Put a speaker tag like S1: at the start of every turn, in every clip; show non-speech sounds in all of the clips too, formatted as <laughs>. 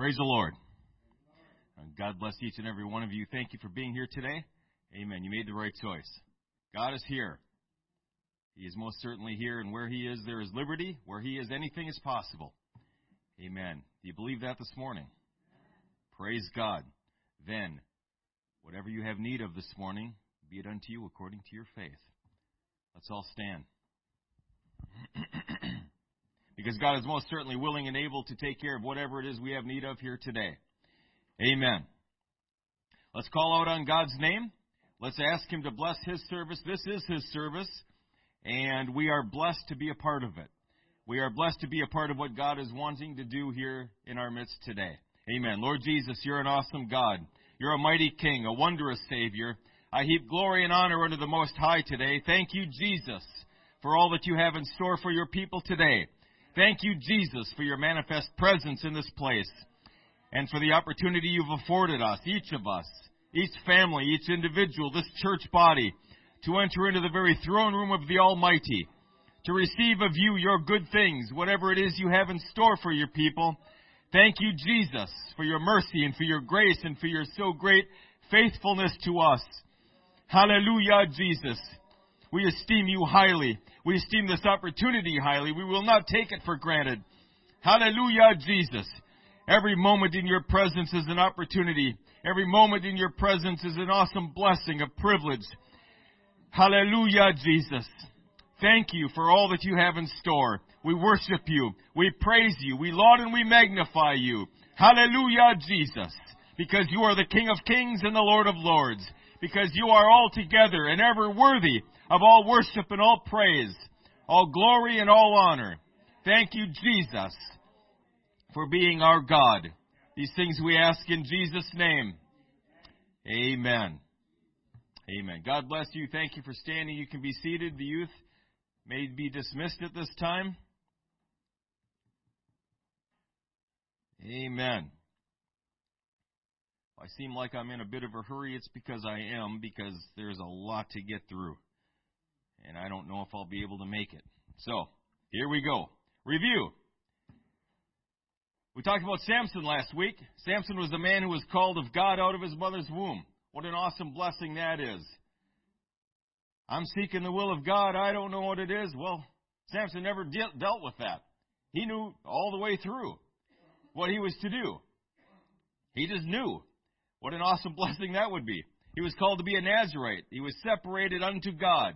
S1: Praise the Lord. God bless each and every one of you. Thank you for being here today. Amen. You made the right choice. God is here. He is most certainly here, and where He is, there is liberty. Where He is, anything is possible. Amen. Do you believe that this morning? Praise God. Then, whatever you have need of this morning, be it unto you according to your faith. Let's all stand. Because God is most certainly willing and able to take care of whatever it is we have need of here today. Amen. Let's call out on God's name. Let's ask Him to bless His service. This is His service, and we are blessed to be a part of it. We are blessed to be a part of what God is wanting to do here in our midst today. Amen. Lord Jesus, you're an awesome God. You're a mighty King, a wondrous Savior. I heap glory and honor unto the Most High today. Thank you, Jesus, for all that you have in store for your people today. Thank you, Jesus, for your manifest presence in this place and for the opportunity you've afforded us, each of us, each family, each individual, this church body, to enter into the very throne room of the Almighty, to receive of you your good things, whatever it is you have in store for your people. Thank you, Jesus, for your mercy and for your grace and for your so great faithfulness to us. Hallelujah, Jesus. We esteem you highly. We esteem this opportunity highly. We will not take it for granted. Hallelujah, Jesus. Every moment in your presence is an opportunity. Every moment in your presence is an awesome blessing, a privilege. Hallelujah, Jesus. Thank you for all that you have in store. We worship you. We praise you. We laud and we magnify you. Hallelujah, Jesus. Because you are the King of kings and the Lord of lords. Because you are altogether and ever worthy of all worship and all praise, all glory and all honor. Thank you, Jesus, for being our God. These things we ask in Jesus' name. Amen. Amen. God bless you. Thank you for standing. You can be seated. The youth may be dismissed at this time. Amen. I seem like I'm in a bit of a hurry, it's because I am, because there's a lot to get through. And I don't know if I'll be able to make it. So, here we go. Review. We talked about Samson last week. Samson was the man who was called of God out of his mother's womb. What an awesome blessing that is. I'm seeking the will of God. I don't know what it is. Well, Samson never de- dealt with that. He knew all the way through what he was to do. He just knew. What an awesome <laughs> blessing that would be. He was called to be a Nazarite. He was separated unto God.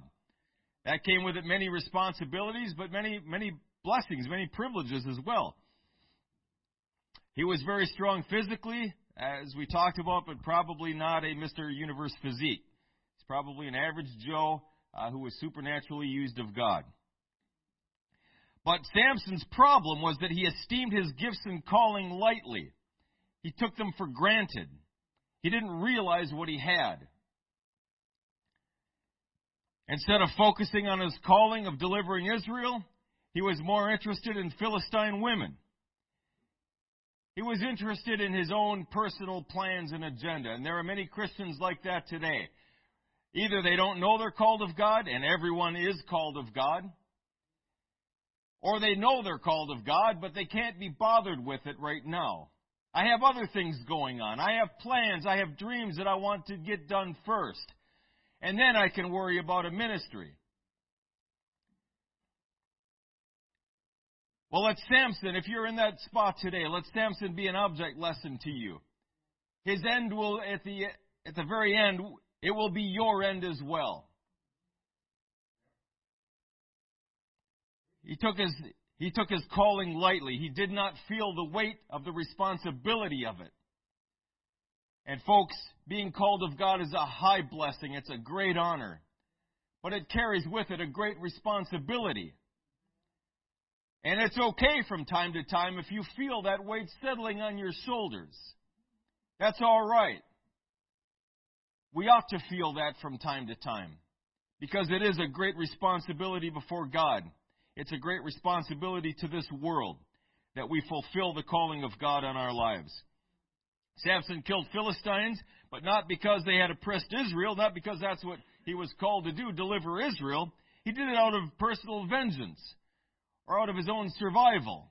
S1: That came with it many responsibilities, but many, many blessings, many privileges as well. He was very strong physically, as we talked about, but probably not a Mr. Universe physique. He's probably an average Joe uh, who was supernaturally used of God. But Samson's problem was that he esteemed his gifts and calling lightly. He took them for granted. He didn't realize what he had. Instead of focusing on his calling of delivering Israel, he was more interested in Philistine women. He was interested in his own personal plans and agenda. And there are many Christians like that today. Either they don't know they're called of God, and everyone is called of God, or they know they're called of God, but they can't be bothered with it right now. I have other things going on. I have plans. I have dreams that I want to get done first. And then I can worry about a ministry. Well, let Samson, if you're in that spot today, let Samson be an object lesson to you. His end will, at the, at the very end, it will be your end as well. He took his, he took his calling lightly. He did not feel the weight of the responsibility of it. And folks, being called of God is a high blessing. It's a great honor. But it carries with it a great responsibility. And it's okay from time to time if you feel that weight settling on your shoulders. That's all right. We ought to feel that from time to time because it is a great responsibility before God. It's a great responsibility to this world that we fulfill the calling of God on our lives. Samson killed Philistines, but not because they had oppressed Israel, not because that's what he was called to do, deliver Israel. He did it out of personal vengeance or out of his own survival.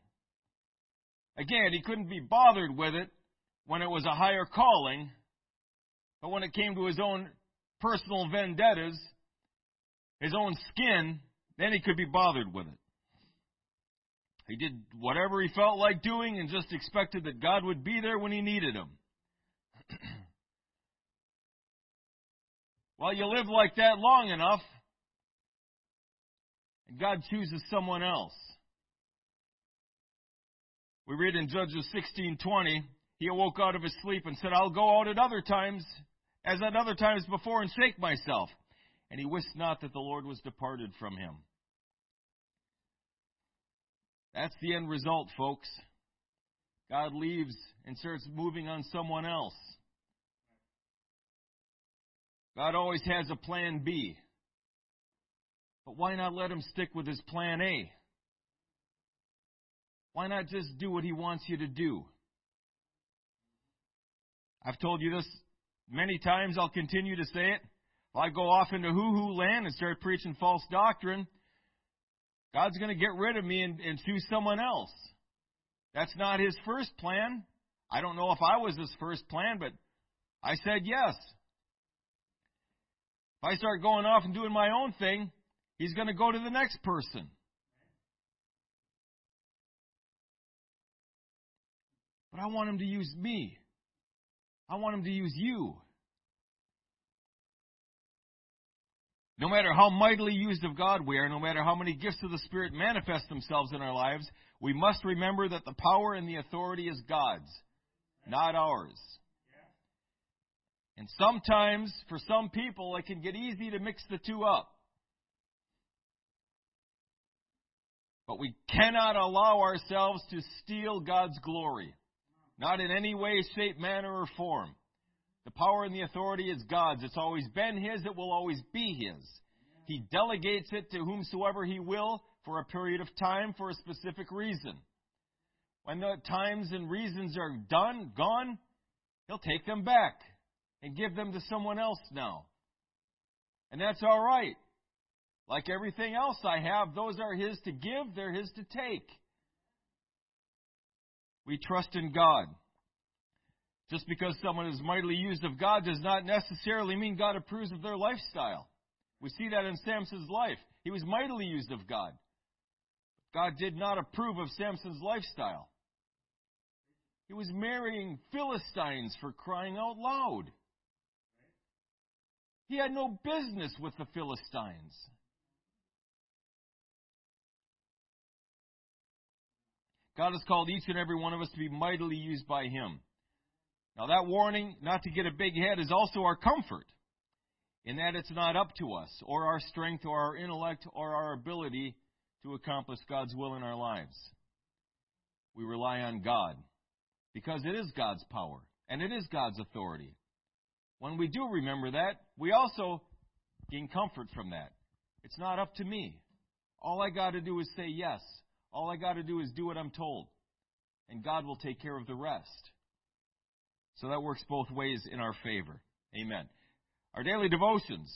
S1: Again, he couldn't be bothered with it when it was a higher calling, but when it came to his own personal vendettas, his own skin, then he could be bothered with it. He did whatever he felt like doing and just expected that God would be there when he needed him. <clears throat> well, you live like that long enough, and God chooses someone else. We read in Judges 16:20, he awoke out of his sleep and said, "I'll go out at other times, as at other times before, and shake myself." And he wist not that the Lord was departed from him. That's the end result, folks. God leaves and starts moving on someone else. God always has a plan B. But why not let him stick with his plan A? Why not just do what he wants you to do? I've told you this many times, I'll continue to say it. If I go off into hoo hoo land and start preaching false doctrine, God's going to get rid of me and, and choose someone else. That's not his first plan. I don't know if I was his first plan, but I said yes. If I start going off and doing my own thing, he's going to go to the next person. But I want him to use me. I want him to use you. No matter how mightily used of God we are, no matter how many gifts of the Spirit manifest themselves in our lives, we must remember that the power and the authority is God's, not ours. And sometimes, for some people, it can get easy to mix the two up. But we cannot allow ourselves to steal God's glory. Not in any way, shape, manner, or form. The power and the authority is God's. It's always been His. It will always be His. He delegates it to whomsoever He will for a period of time for a specific reason. When the times and reasons are done, gone, He'll take them back and give them to someone else now. And that's all right. Like everything else I have, those are His to give, they're His to take. We trust in God. Just because someone is mightily used of God does not necessarily mean God approves of their lifestyle. We see that in Samson's life. He was mightily used of God. God did not approve of Samson's lifestyle. He was marrying Philistines for crying out loud. He had no business with the Philistines. God has called each and every one of us to be mightily used by Him. Now, that warning not to get a big head is also our comfort, in that it's not up to us, or our strength, or our intellect, or our ability to accomplish God's will in our lives. We rely on God, because it is God's power, and it is God's authority. When we do remember that, we also gain comfort from that. It's not up to me. All I got to do is say yes. All I got to do is do what I'm told. And God will take care of the rest. So that works both ways in our favor. Amen. Our daily devotions.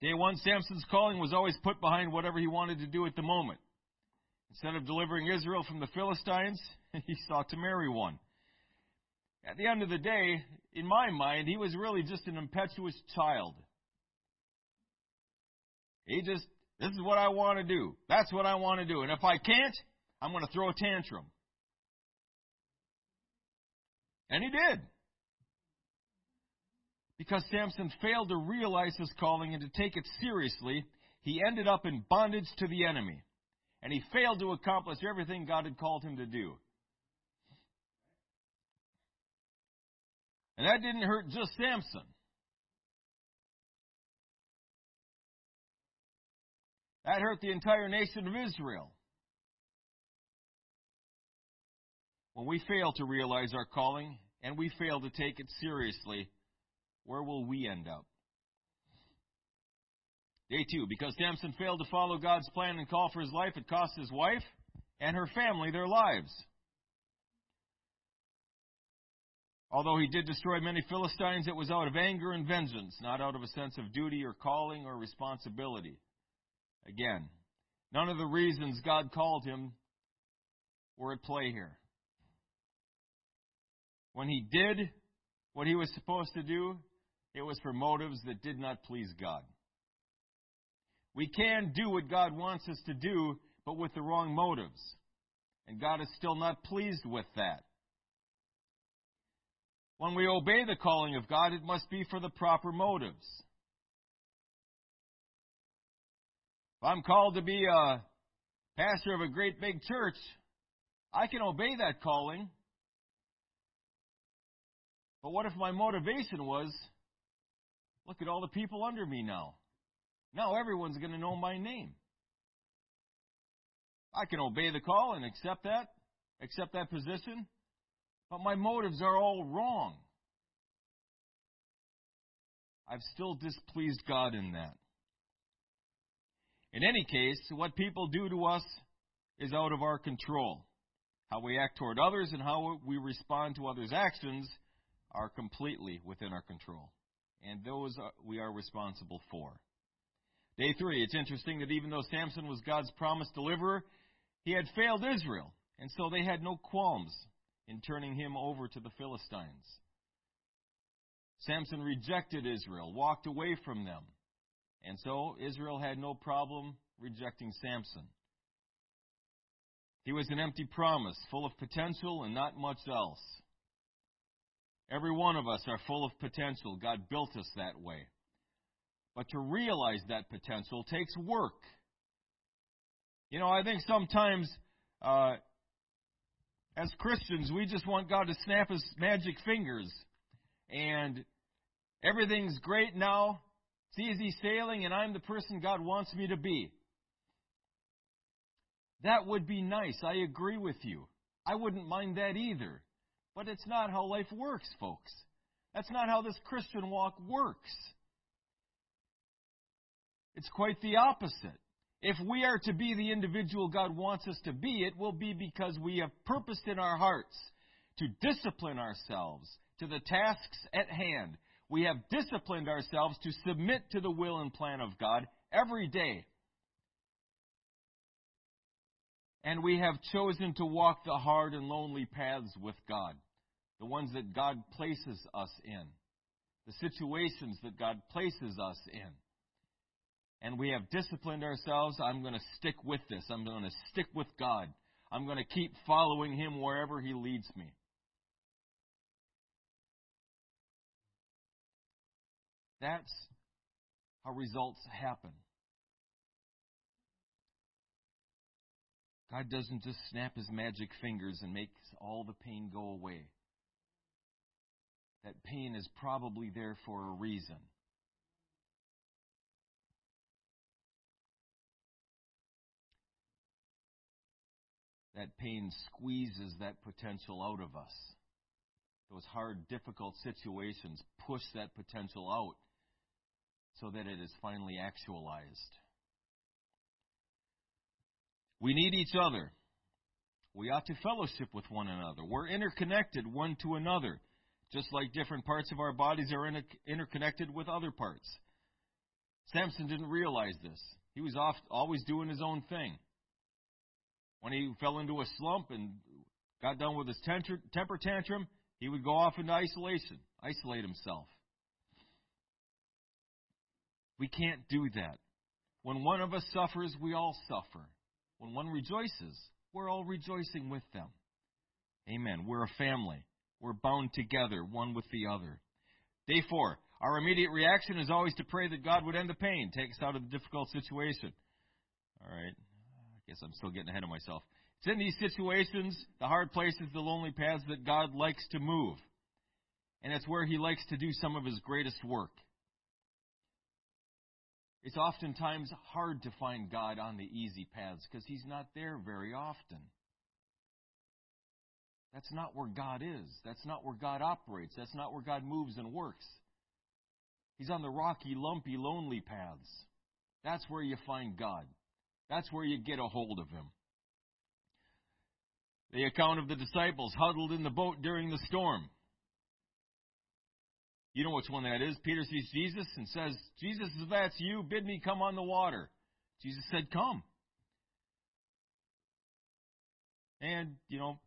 S1: Day one, Samson's calling was always put behind whatever he wanted to do at the moment. Instead of delivering Israel from the Philistines, <laughs> he sought to marry one. At the end of the day, in my mind, he was really just an impetuous child. He just, this is what I want to do. That's what I want to do. And if I can't, I'm going to throw a tantrum. And he did. Because Samson failed to realize his calling and to take it seriously, he ended up in bondage to the enemy. And he failed to accomplish everything God had called him to do. And that didn't hurt just Samson. That hurt the entire nation of Israel. When we fail to realize our calling and we fail to take it seriously, where will we end up? Day two, because Samson failed to follow God's plan and call for his life, it cost his wife and her family their lives. Although he did destroy many Philistines, it was out of anger and vengeance, not out of a sense of duty or calling or responsibility. Again, none of the reasons God called him were at play here. When he did what he was supposed to do, it was for motives that did not please God. We can do what God wants us to do, but with the wrong motives. And God is still not pleased with that. When we obey the calling of God, it must be for the proper motives. If I'm called to be a pastor of a great big church, I can obey that calling. But what if my motivation was look at all the people under me now? Now everyone's going to know my name. I can obey the call and accept that, accept that position, but my motives are all wrong. I've still displeased God in that. In any case, what people do to us is out of our control. How we act toward others and how we respond to others' actions are completely within our control. And those we are responsible for. Day three, it's interesting that even though Samson was God's promised deliverer, he had failed Israel, and so they had no qualms in turning him over to the Philistines. Samson rejected Israel, walked away from them, and so Israel had no problem rejecting Samson. He was an empty promise, full of potential and not much else. Every one of us are full of potential. God built us that way. But to realize that potential takes work. You know, I think sometimes uh, as Christians, we just want God to snap his magic fingers and everything's great now. It's easy sailing and I'm the person God wants me to be. That would be nice. I agree with you. I wouldn't mind that either. But it's not how life works, folks. That's not how this Christian walk works. It's quite the opposite. If we are to be the individual God wants us to be, it will be because we have purposed in our hearts to discipline ourselves to the tasks at hand. We have disciplined ourselves to submit to the will and plan of God every day. And we have chosen to walk the hard and lonely paths with God, the ones that God places us in, the situations that God places us in and we have disciplined ourselves, I'm going to stick with this. I'm going to stick with God. I'm going to keep following Him wherever He leads me. That's how results happen. God doesn't just snap His magic fingers and make all the pain go away. That pain is probably there for a reason. that pain squeezes that potential out of us. Those hard, difficult situations push that potential out so that it is finally actualized. We need each other. We ought to fellowship with one another. We're interconnected one to another, just like different parts of our bodies are inter- interconnected with other parts. Samson didn't realize this. He was off, always doing his own thing. When he fell into a slump and got done with his temper tantrum, he would go off into isolation, isolate himself. We can't do that. When one of us suffers, we all suffer. When one rejoices, we're all rejoicing with them. Amen. We're a family. We're bound together, one with the other. Day four. Our immediate reaction is always to pray that God would end the pain, take us out of the difficult situation. All right I guess I'm still getting ahead of myself. It's in these situations, the hard places, the lonely paths, that God likes to move. And it's where He likes to do some of His greatest work. It's oftentimes hard to find God on the easy paths because He's not there very often. That's not where God is. That's not where God operates. That's not where God moves and works. He's on the rocky, lumpy, lonely paths. That's where you find God. That's where you get a hold of him. The account of the disciples huddled in the boat during the storm. You know which one that is. Peter sees Jesus and says, Jesus, if that's you, bid me come on the water. Jesus said, Come. And, you know,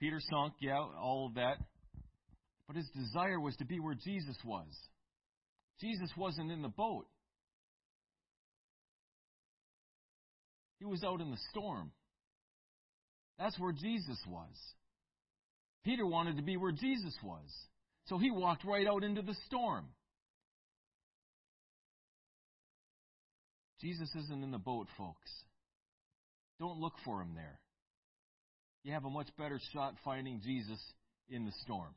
S1: Peter sunk, yeah, all of that. But his desire was to be where Jesus was. Jesus wasn't in the boat. He was out in the storm. That's where Jesus was. Peter wanted to be where Jesus was. So he walked right out into the storm. Jesus isn't in the boat, folks. Don't look for him there. You have a much better shot finding Jesus in the storm.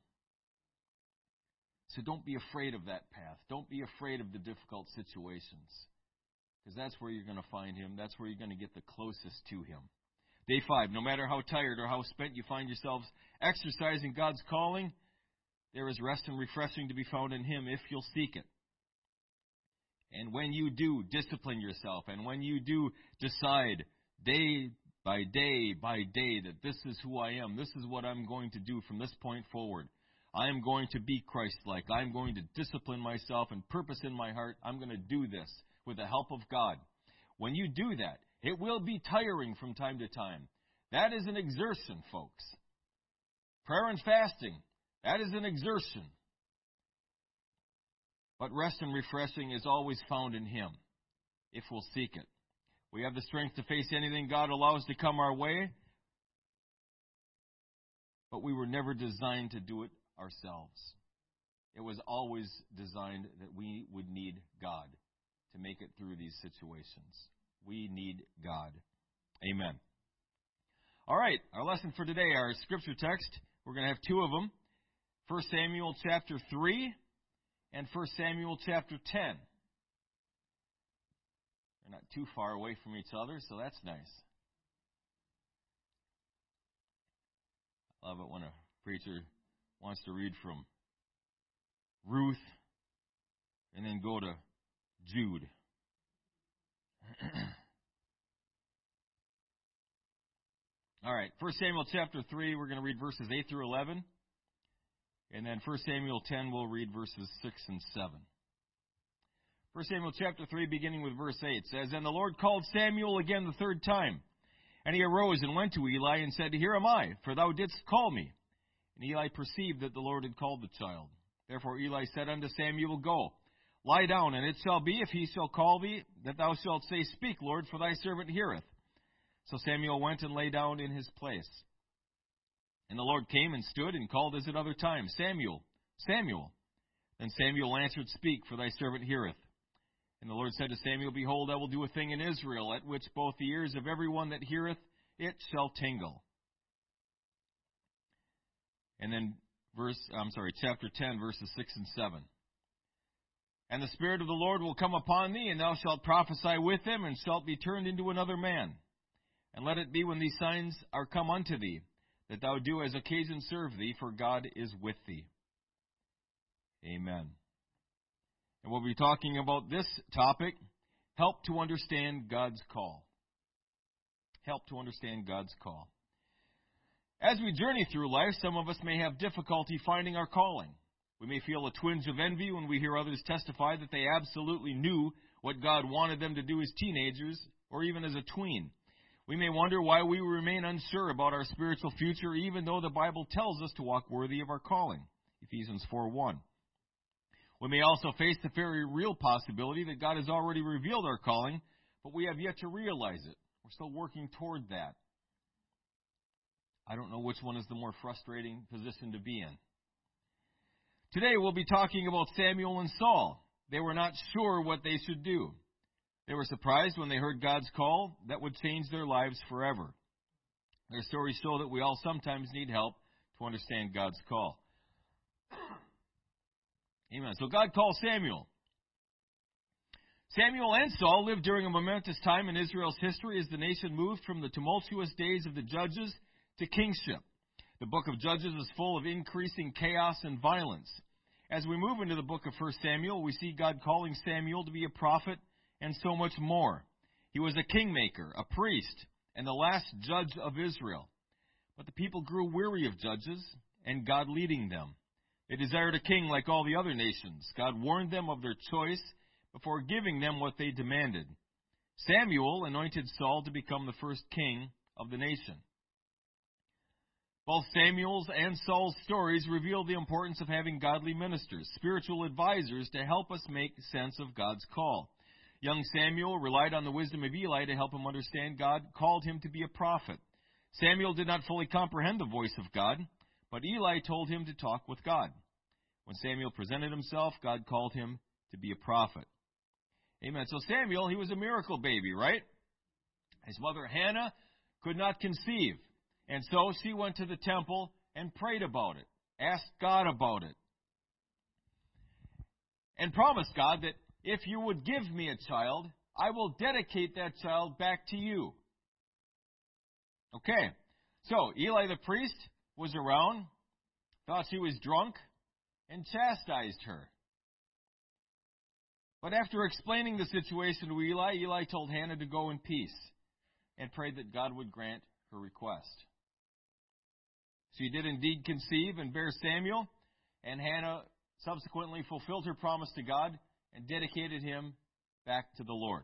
S1: So don't be afraid of that path. Don't be afraid of the difficult situations. Because that's where you're going to find him. That's where you're going to get the closest to him. Day five, no matter how tired or how spent you find yourselves exercising God's calling, there is rest and refreshing to be found in him if you'll seek it. And when you do discipline yourself, and when you do decide day by day by day that this is who I am, this is what I'm going to do from this point forward. I am going to be Christ like. I'm going to discipline myself and purpose in my heart. I'm going to do this with the help of God. When you do that, it will be tiring from time to time. That is an exertion, folks. Prayer and fasting, that is an exertion. But rest and refreshing is always found in Him, if we'll seek it. We have the strength to face anything God allows to come our way, but we were never designed to do it ourselves. It was always designed that we would need God to make it through these situations. We need God. Amen. All right, our lesson for today, our scripture text, we're going to have two of them. 1 Samuel chapter 3 and 1 Samuel chapter 10. They're not too far away from each other, so that's nice. I love it when a preacher wants to read from Ruth and then go to Jude. <clears throat> All right, 1 Samuel chapter 3, we're going to read verses 8 through 11. And then 1 Samuel 10, we'll read verses 6 and 7. 1 Samuel chapter 3, beginning with verse 8, says, And the Lord called Samuel again the third time. And he arose and went to Eli and said, Here am I, for thou didst call me. And Eli perceived that the Lord had called the child. Therefore Eli said unto Samuel, Go, lie down, and it shall be, if he shall call thee, that thou shalt say, Speak, Lord, for thy servant heareth. So Samuel went and lay down in his place. And the Lord came and stood and called as at other times, Samuel, Samuel. Then Samuel answered, Speak, for thy servant heareth. And the Lord said to Samuel, Behold, I will do a thing in Israel, at which both the ears of every one that heareth it shall tingle. And then verse I'm sorry, chapter ten, verses six and seven. And the Spirit of the Lord will come upon thee, and thou shalt prophesy with him, and shalt be turned into another man. And let it be when these signs are come unto thee, that thou do as occasion serve thee, for God is with thee. Amen. And we'll be talking about this topic help to understand God's call. Help to understand God's call. As we journey through life, some of us may have difficulty finding our calling. We may feel a twinge of envy when we hear others testify that they absolutely knew what God wanted them to do as teenagers or even as a tween. We may wonder why we remain unsure about our spiritual future even though the Bible tells us to walk worthy of our calling. Ephesians 4:1. We may also face the very real possibility that God has already revealed our calling, but we have yet to realize it. We're still working toward that. I don't know which one is the more frustrating position to be in. Today we'll be talking about Samuel and Saul. They were not sure what they should do. They were surprised when they heard God's call that would change their lives forever. Their stories show that we all sometimes need help to understand God's call. <coughs> Amen. So God called Samuel. Samuel and Saul lived during a momentous time in Israel's history as the nation moved from the tumultuous days of the judges to kingship. The book of Judges is full of increasing chaos and violence. As we move into the book of 1 Samuel, we see God calling Samuel to be a prophet and so much more. He was a kingmaker, a priest, and the last judge of Israel. But the people grew weary of judges and God leading them. They desired a king like all the other nations. God warned them of their choice before giving them what they demanded. Samuel anointed Saul to become the first king of the nation. Both Samuel's and Saul's stories reveal the importance of having godly ministers, spiritual advisors to help us make sense of God's call. Young Samuel relied on the wisdom of Eli to help him understand God called him to be a prophet. Samuel did not fully comprehend the voice of God, but Eli told him to talk with God. When Samuel presented himself, God called him to be a prophet. Amen. So Samuel, he was a miracle baby, right? His mother Hannah could not conceive. And so she went to the temple and prayed about it, asked God about it, and promised God that if you would give me a child, I will dedicate that child back to you. Okay, so Eli the priest was around, thought she was drunk, and chastised her. But after explaining the situation to Eli, Eli told Hannah to go in peace and prayed that God would grant her request. She did indeed conceive and bear Samuel, and Hannah subsequently fulfilled her promise to God and dedicated him back to the Lord.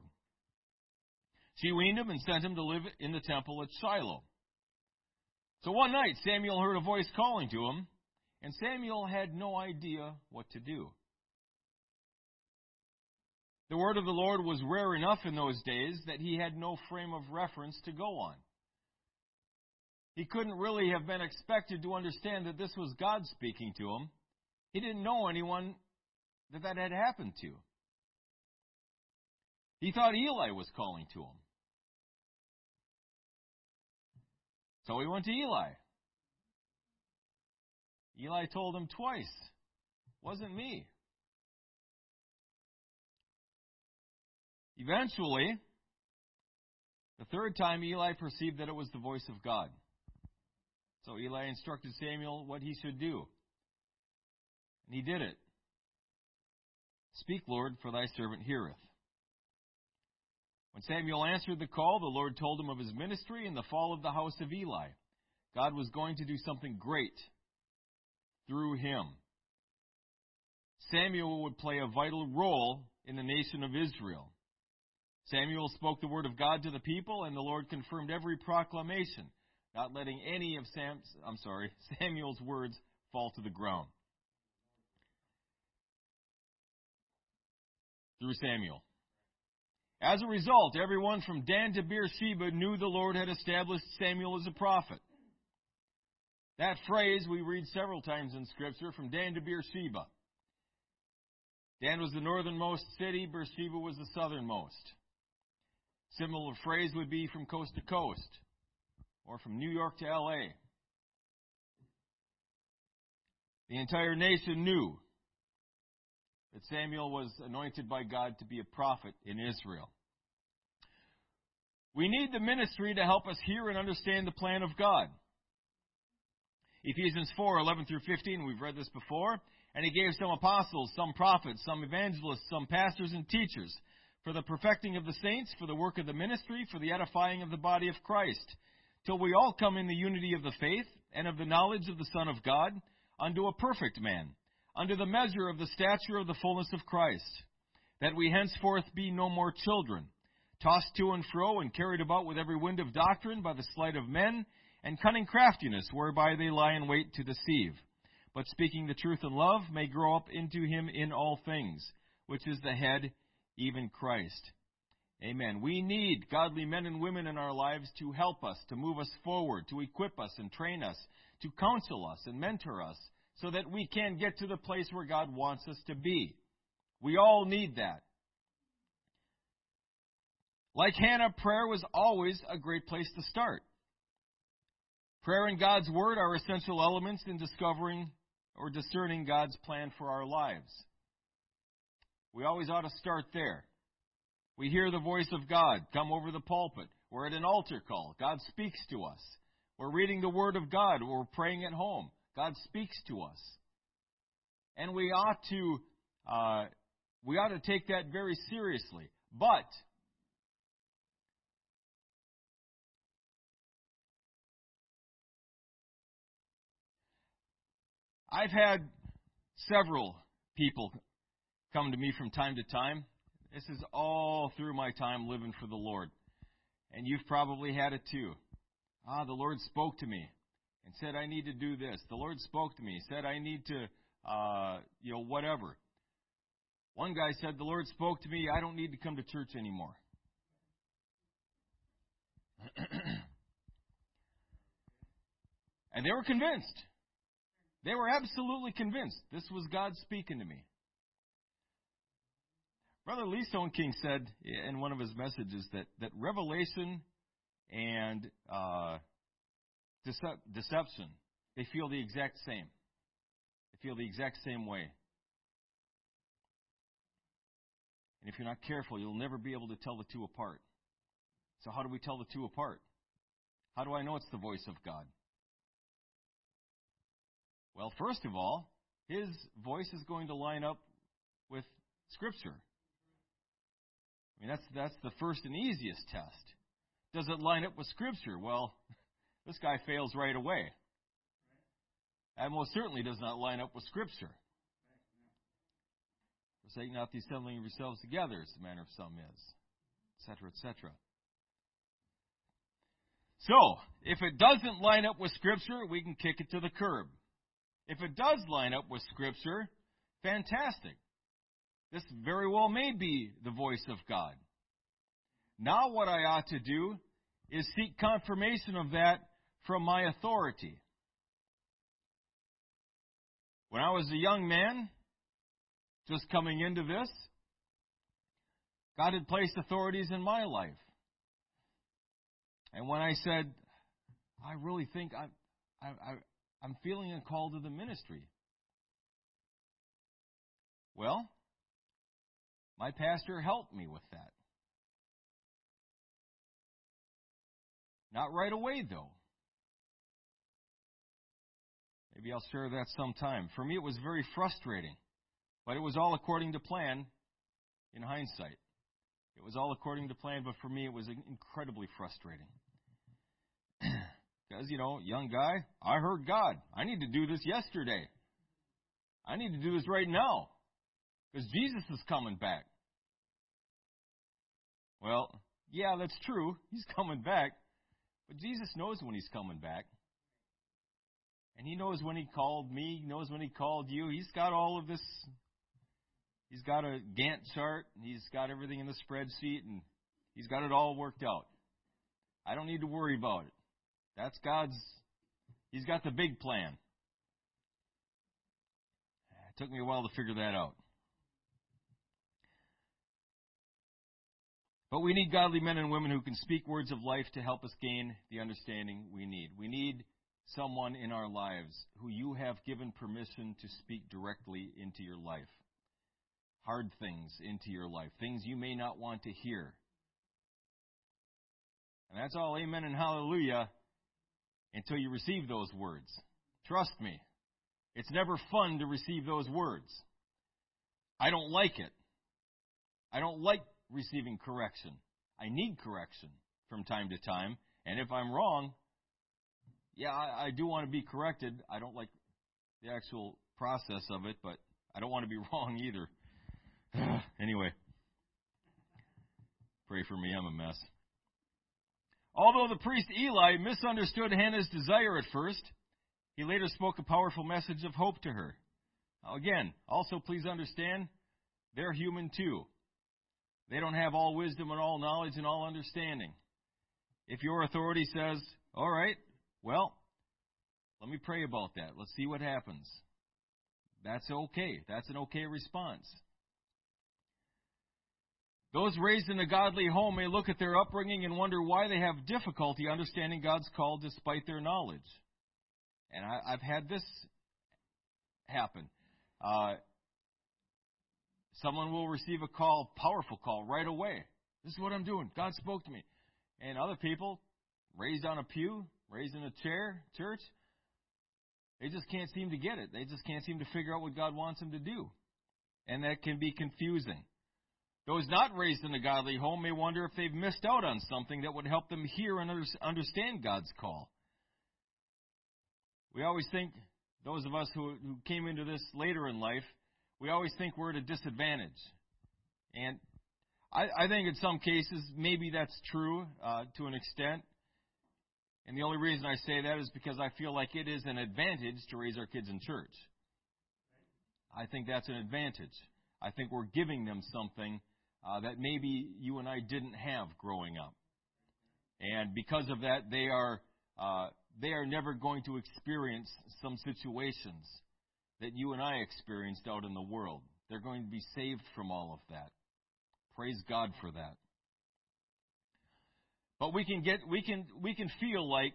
S1: She weaned him and sent him to live in the temple at Shiloh. So one night, Samuel heard a voice calling to him, and Samuel had no idea what to do. The word of the Lord was rare enough in those days that he had no frame of reference to go on. He couldn't really have been expected to understand that this was God speaking to him. He didn't know anyone that that had happened to. He thought Eli was calling to him. So he went to Eli. Eli told him twice, wasn't me. Eventually, the third time Eli perceived that it was the voice of God. So Eli instructed Samuel what he should do. And he did it. Speak, Lord, for thy servant heareth. When Samuel answered the call, the Lord told him of his ministry and the fall of the house of Eli. God was going to do something great through him. Samuel would play a vital role in the nation of Israel. Samuel spoke the word of God to the people, and the Lord confirmed every proclamation, not letting any of Sam's, I'm sorry, <laughs> Samuel's words fall to the ground. Through Samuel. As a result, everyone from Dan to Beersheba knew the Lord had established Samuel as a prophet. That phrase we read several times in Scripture from Dan to Beersheba. Dan was the northernmost city, Beersheba was the southernmost. Similar phrase would be from coast to coast, or from New York to LA. The entire nation knew that Samuel was anointed by God to be a prophet in Israel. We need the ministry to help us hear and understand the plan of God. Ephesians 4 11 through 15, we've read this before. And he gave some apostles, some prophets, some evangelists, some pastors and teachers for the perfecting of the saints, for the work of the ministry, for the edifying of the body of Christ, till we all come in the unity of the faith and of the knowledge of the Son of God, unto a perfect man under the measure of the stature of the fullness of Christ, that we henceforth be no more children, tossed to and fro and carried about with every wind of doctrine by the sleight of men and cunning craftiness whereby they lie in wait to deceive. But speaking the truth in love may grow up into him in all things, which is the head, even Christ. Amen. We need godly men and women in our lives to help us, to move us forward, to equip us and train us, to counsel us and mentor us, so that we can get to the place where God wants us to be. We all need that. Like Hannah, prayer was always a great place to start. Prayer and God's Word are essential elements in discovering or discerning God's plan for our lives. We always ought to start there. We hear the voice of God come over the pulpit. We're at an altar call. God speaks to us. We're reading the Word of God. We're praying at home. God speaks to us. And we ought to uh, we ought to take that very seriously. But I've had several people come to me from time to time. This is all through my time living for the Lord. And you've probably had it too. Ah, the Lord spoke to me. And said, I need to do this. The Lord spoke to me, said, I need to, uh, you know, whatever. One guy said, The Lord spoke to me, I don't need to come to church anymore. <clears throat> and they were convinced. They were absolutely convinced this was God speaking to me. Brother Lee Stoneking said in one of his messages that, that revelation and uh, dece- deception, they feel the exact same. They feel the exact same way. And if you're not careful, you'll never be able to tell the two apart. So, how do we tell the two apart? How do I know it's the voice of God? Well, first of all, his voice is going to line up with Scripture. I mean, that's, that's the first and easiest test. Does it line up with Scripture? Well, <laughs> this guy fails right away. That most certainly does not line up with Scripture. Forsake not the assembling of yourselves together, as the manner of some is, etc., etc. So, if it doesn't line up with Scripture, we can kick it to the curb. If it does line up with Scripture, fantastic. This very well may be the voice of God. Now, what I ought to do is seek confirmation of that from my authority. When I was a young man, just coming into this, God had placed authorities in my life. And when I said, I really think I, I, I, I'm feeling a call to the ministry. Well, my pastor helped me with that. Not right away, though. Maybe I'll share that sometime. For me, it was very frustrating, but it was all according to plan in hindsight. It was all according to plan, but for me, it was incredibly frustrating. <clears throat> Because, you know, young guy, I heard God. I need to do this yesterday. I need to do this right now. Because Jesus is coming back. Well, yeah, that's true. He's <laughs> coming back. But Jesus knows when he's coming back. And he knows when he called me, he knows when he called you. He's got all of this. He's got a Gantt chart, and he's got everything in the spreadsheet, and he's got it all worked out. I don't need to worry about it. That's God's, He's got the big plan. It took me a while to figure that out. But we need godly men and women who can speak words of life to help us gain the understanding we need. We need someone in our lives who you have given permission to speak directly into your life. Hard things into your life, things you may not want to hear. And that's all amen and hallelujah until you receive those words. Trust me, it's never fun to receive those words. I don't like it. I don't like receiving correction. I need correction from time to time. And if I'm wrong, yeah, I, I do want to be corrected. I don't like the actual process of it, but I don't want to be <laughs> wrong either. <sighs> anyway, pray for me. I'm a mess. Although the priest Eli misunderstood Hannah's desire at first, he later spoke a powerful message of hope to her. Again, also please understand, they're human too. They don't have all wisdom and all knowledge and all understanding. If your authority says, all right, well, let me pray about that. Let's see what happens. That's okay. That's an okay response. Those raised in a godly home may look at their upbringing and wonder why they have difficulty understanding God's call despite their knowledge. And I, have had this happen. Uh, someone will receive a call, powerful call, right away. This is what I'm doing. God spoke to me. And other people, raised on a pew, raised in a chair, church, they just can't seem to get it. They just can't seem to figure out what God wants them to do. And that can be confusing. Those not raised in a godly home may wonder if they've missed out on something that would help them hear and understand God's call. We always think, those of us who, who came into this later in life, we always think we're at a disadvantage. And I, I think in some cases, maybe that's true uh, to an extent. And the only reason I say that is because I feel like it is an advantage to raise our kids in church. I think that's an advantage. I think we're giving them something uh, that maybe you and I didn't have growing up. And because of that, they are uh, they are never going to experience some situations that you and I experienced out in the world. They're going to be saved from all of that. Praise God for that. But we can get we can we can feel like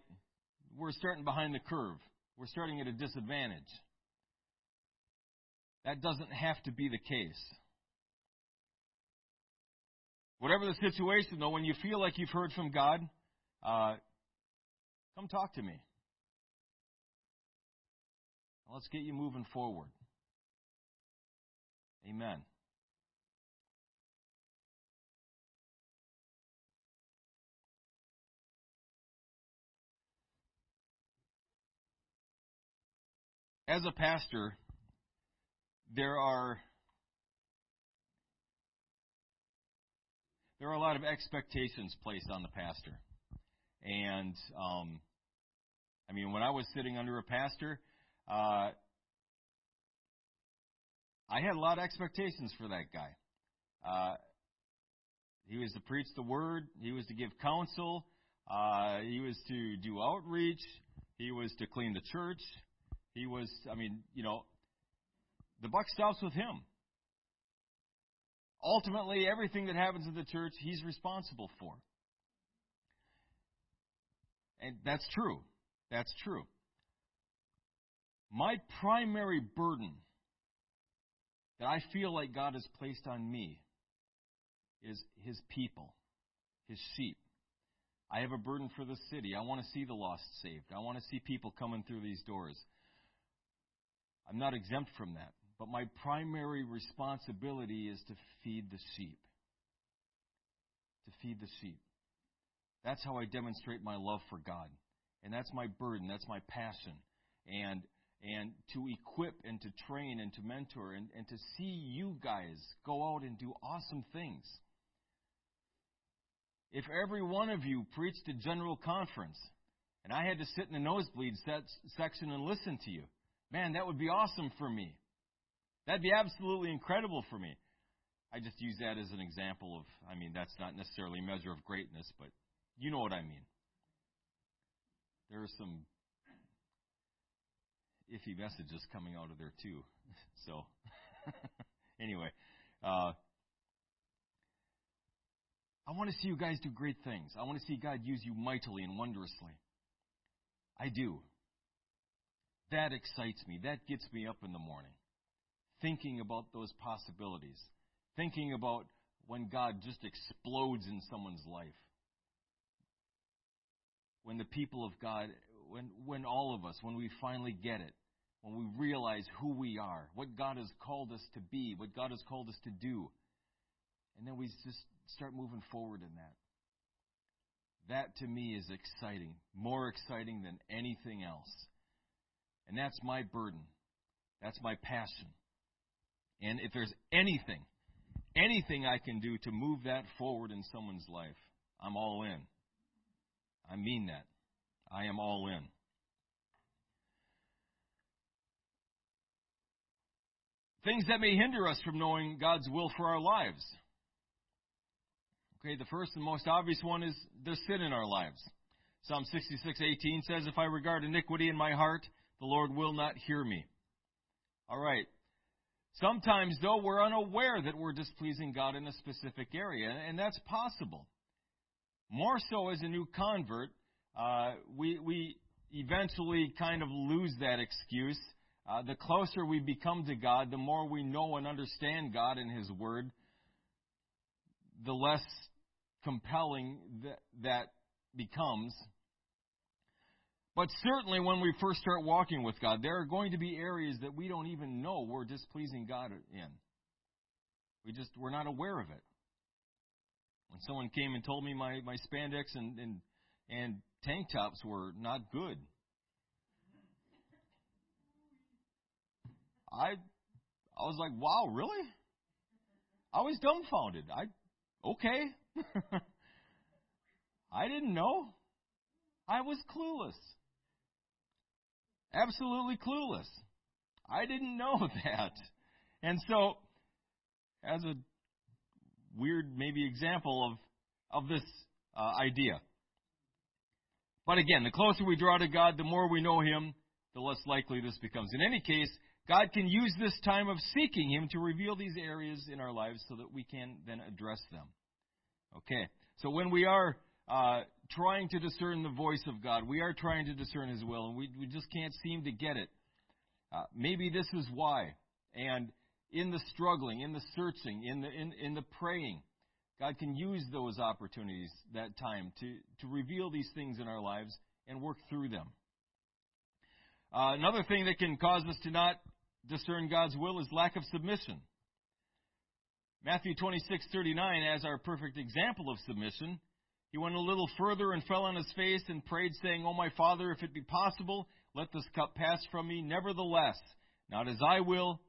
S1: we're starting behind the curve. We're starting at a disadvantage. That doesn't have to be the case. Whatever the situation, though, when you feel like you've heard from God, uh, come talk to me. Let's get you moving forward. Amen. As a pastor, there are there are a lot of expectations placed on the pastor. And um, I mean, when I was sitting under a pastor, uh, I had a lot of expectations for that guy. Uh, he was to preach the word. He was to give counsel. Uh, he was to do outreach. He was to clean the church. He was, I mean, you know, the buck stops with him. Ultimately, everything that happens in the church, he's responsible for. And that's true. That's true. My primary burden that I feel like God has placed on me is His people, His sheep. I have a burden for the city. I want to see the lost saved. I want to see people coming through these doors. I'm not exempt from that. But my primary responsibility is to feed the sheep. To feed the sheep. That's how I demonstrate my love for God. And that's my burden. That's my passion. And and to equip and to train and to mentor and, and to see you guys go out and do awesome things. If every one of you preached a general conference and I had to sit in the nosebleed section and listen to you, man, that would be awesome for me. That'd be absolutely incredible for me. I just use that as an example of, I mean, that's not necessarily a measure of greatness, but you know what I mean. There are some iffy messages coming out of there too. <laughs> So, <laughs> anyway, uh, I want to see you guys do great things. I want to see God use you mightily and wondrously. I do. That excites me. That gets me up in the morning thinking about those possibilities, thinking about when God just explodes in someone's life. When the people of God, when, when all of us, when we finally get it, when we realize who we are, what God has called us to be, what God has called us to do, and then we just start moving forward in that. That to me is exciting, more exciting than anything else. And that's my burden. That's my passion. And if there's anything, anything I can do to move that forward in someone's life, I'm all in. I mean that. I am all in. Things that may hinder us from knowing God's will for our lives. Okay, the first and most obvious one is there's sin in our lives. Psalm 66:18 says, "If I regard iniquity in my heart, the Lord will not hear me." All right. Sometimes, though, we're unaware that we're displeasing God in a specific area, and that's possible. More so as a new convert, uh, we, we eventually kind of lose that excuse. Uh, the closer we become to God, the more we know and understand God and His Word, the less compelling that, that becomes. But certainly when we first start walking with God, there are going to be areas that we don't even know we're displeasing God in. We just, we're not aware of it. When someone came and told me my, my spandex and, and, and tank tops were not good, I, I was like, wow, really? I was dumbfounded. I, okay. <laughs> I didn't know. I was clueless. Absolutely clueless. I didn't know <laughs> that. And so, as a weird maybe example of, of this uh, idea. But again, the closer we draw to God, the more we know Him, the less likely this becomes. In any case, God can use this time of seeking Him to reveal these areas in our lives so that we can then address them. Okay, so when we are uh, trying to discern the voice of God, we are trying to discern His will, and we, we just can't seem to get it. Uh, maybe this is why. And in the struggling, in the searching, in the, in, in the praying, God can use those opportunities, that time, to, to reveal these things in our lives and work through them. Uh, another thing that can cause us to not discern God's will is lack of submission. Matthew 26:39 as our perfect example of submission. He went a little further and fell on his face and prayed saying, "O my Father, if it be possible, let this cup pass from me; nevertheless, not as I will,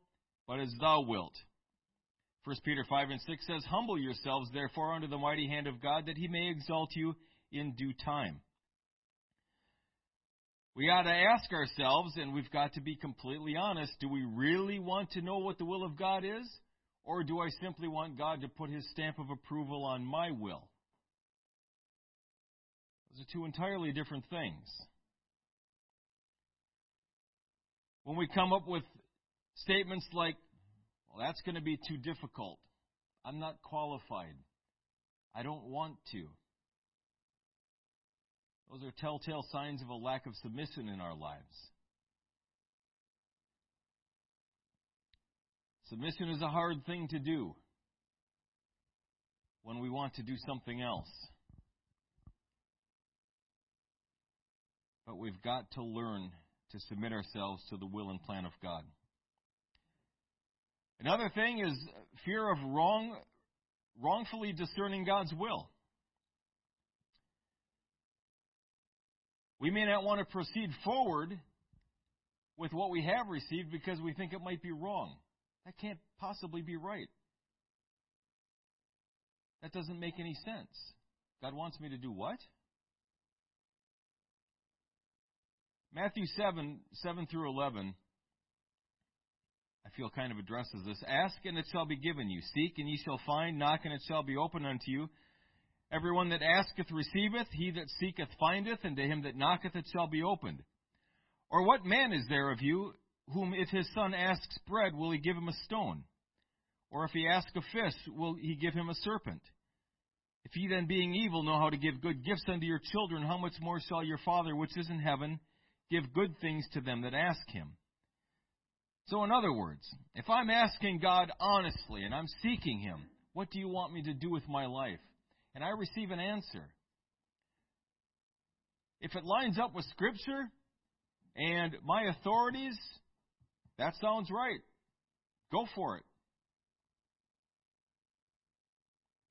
S1: but as thou wilt." 1 Peter 5 and 6 says, Humble yourselves therefore under the mighty hand of God, that he may exalt you in due time. We got to ask ourselves, and we've got to be completely honest do we really want to know what the will of God is? Or do I simply want God to put his stamp of approval on my will? Those are two entirely different things. When we come up with statements like, well, that's going to be too difficult. I'm not qualified. I don't want to. Those are telltale signs of a lack of submission in our lives. Submission is a hard thing to do when we want to do something else. But we've got to learn to submit ourselves to the will and plan of God. Another thing is fear of wrong, wrongfully discerning God's will. We may not want to proceed forward with what we have received because we think it might be wrong. That can't possibly be right. That doesn't make any sense. God wants me to do what? Matthew 7, 7 through 11 I feel kind of addresses this. Ask and it shall be given you. Seek and ye shall find. Knock and it shall be opened unto you. Everyone that asketh receiveth. He that seeketh findeth. And to him that knocketh it shall be opened. Or what man is there of you whom if his son asks bread, will he give him a stone? Or if he ask a fish, will he give him a serpent? If ye then being evil know how to give good gifts unto your children, how much more shall your Father which is in heaven give good things to them that ask him? So, in other words, if I'm asking God honestly and I'm seeking Him, what do you want me to do with my life? And I receive an answer. If it lines up with Scripture and my authorities, that sounds right. Go for it.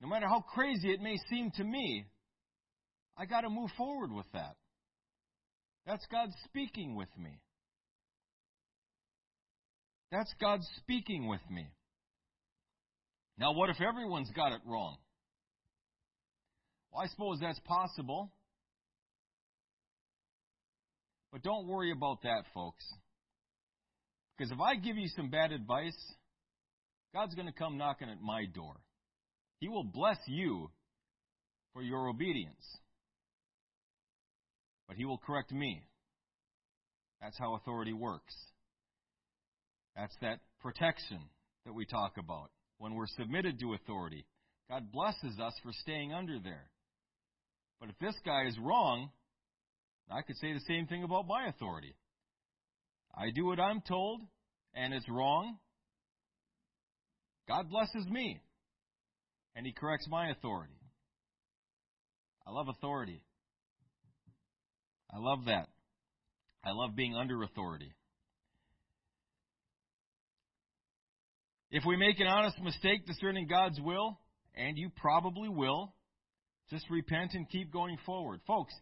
S1: No matter how crazy it may seem to me, I got to move forward with that. That's God speaking with me. That's God speaking with me. Now, what if everyone's got it wrong? Well, I suppose that's possible. But don't worry about that, folks. Because if I give you some bad advice, God's going to come knocking at my door. He will bless you for your obedience. But He will correct me. That's how authority works. That's that protection that we talk about when we're submitted to authority. God blesses us for staying under there. But if this guy is wrong, I could say the same thing about my authority. I do what I'm told, and it's wrong. God blesses me, and He corrects my authority. I love authority. I love that. I love being under authority. If we make an honest mistake discerning God's will, and you probably will, just repent and keep going forward. Folks,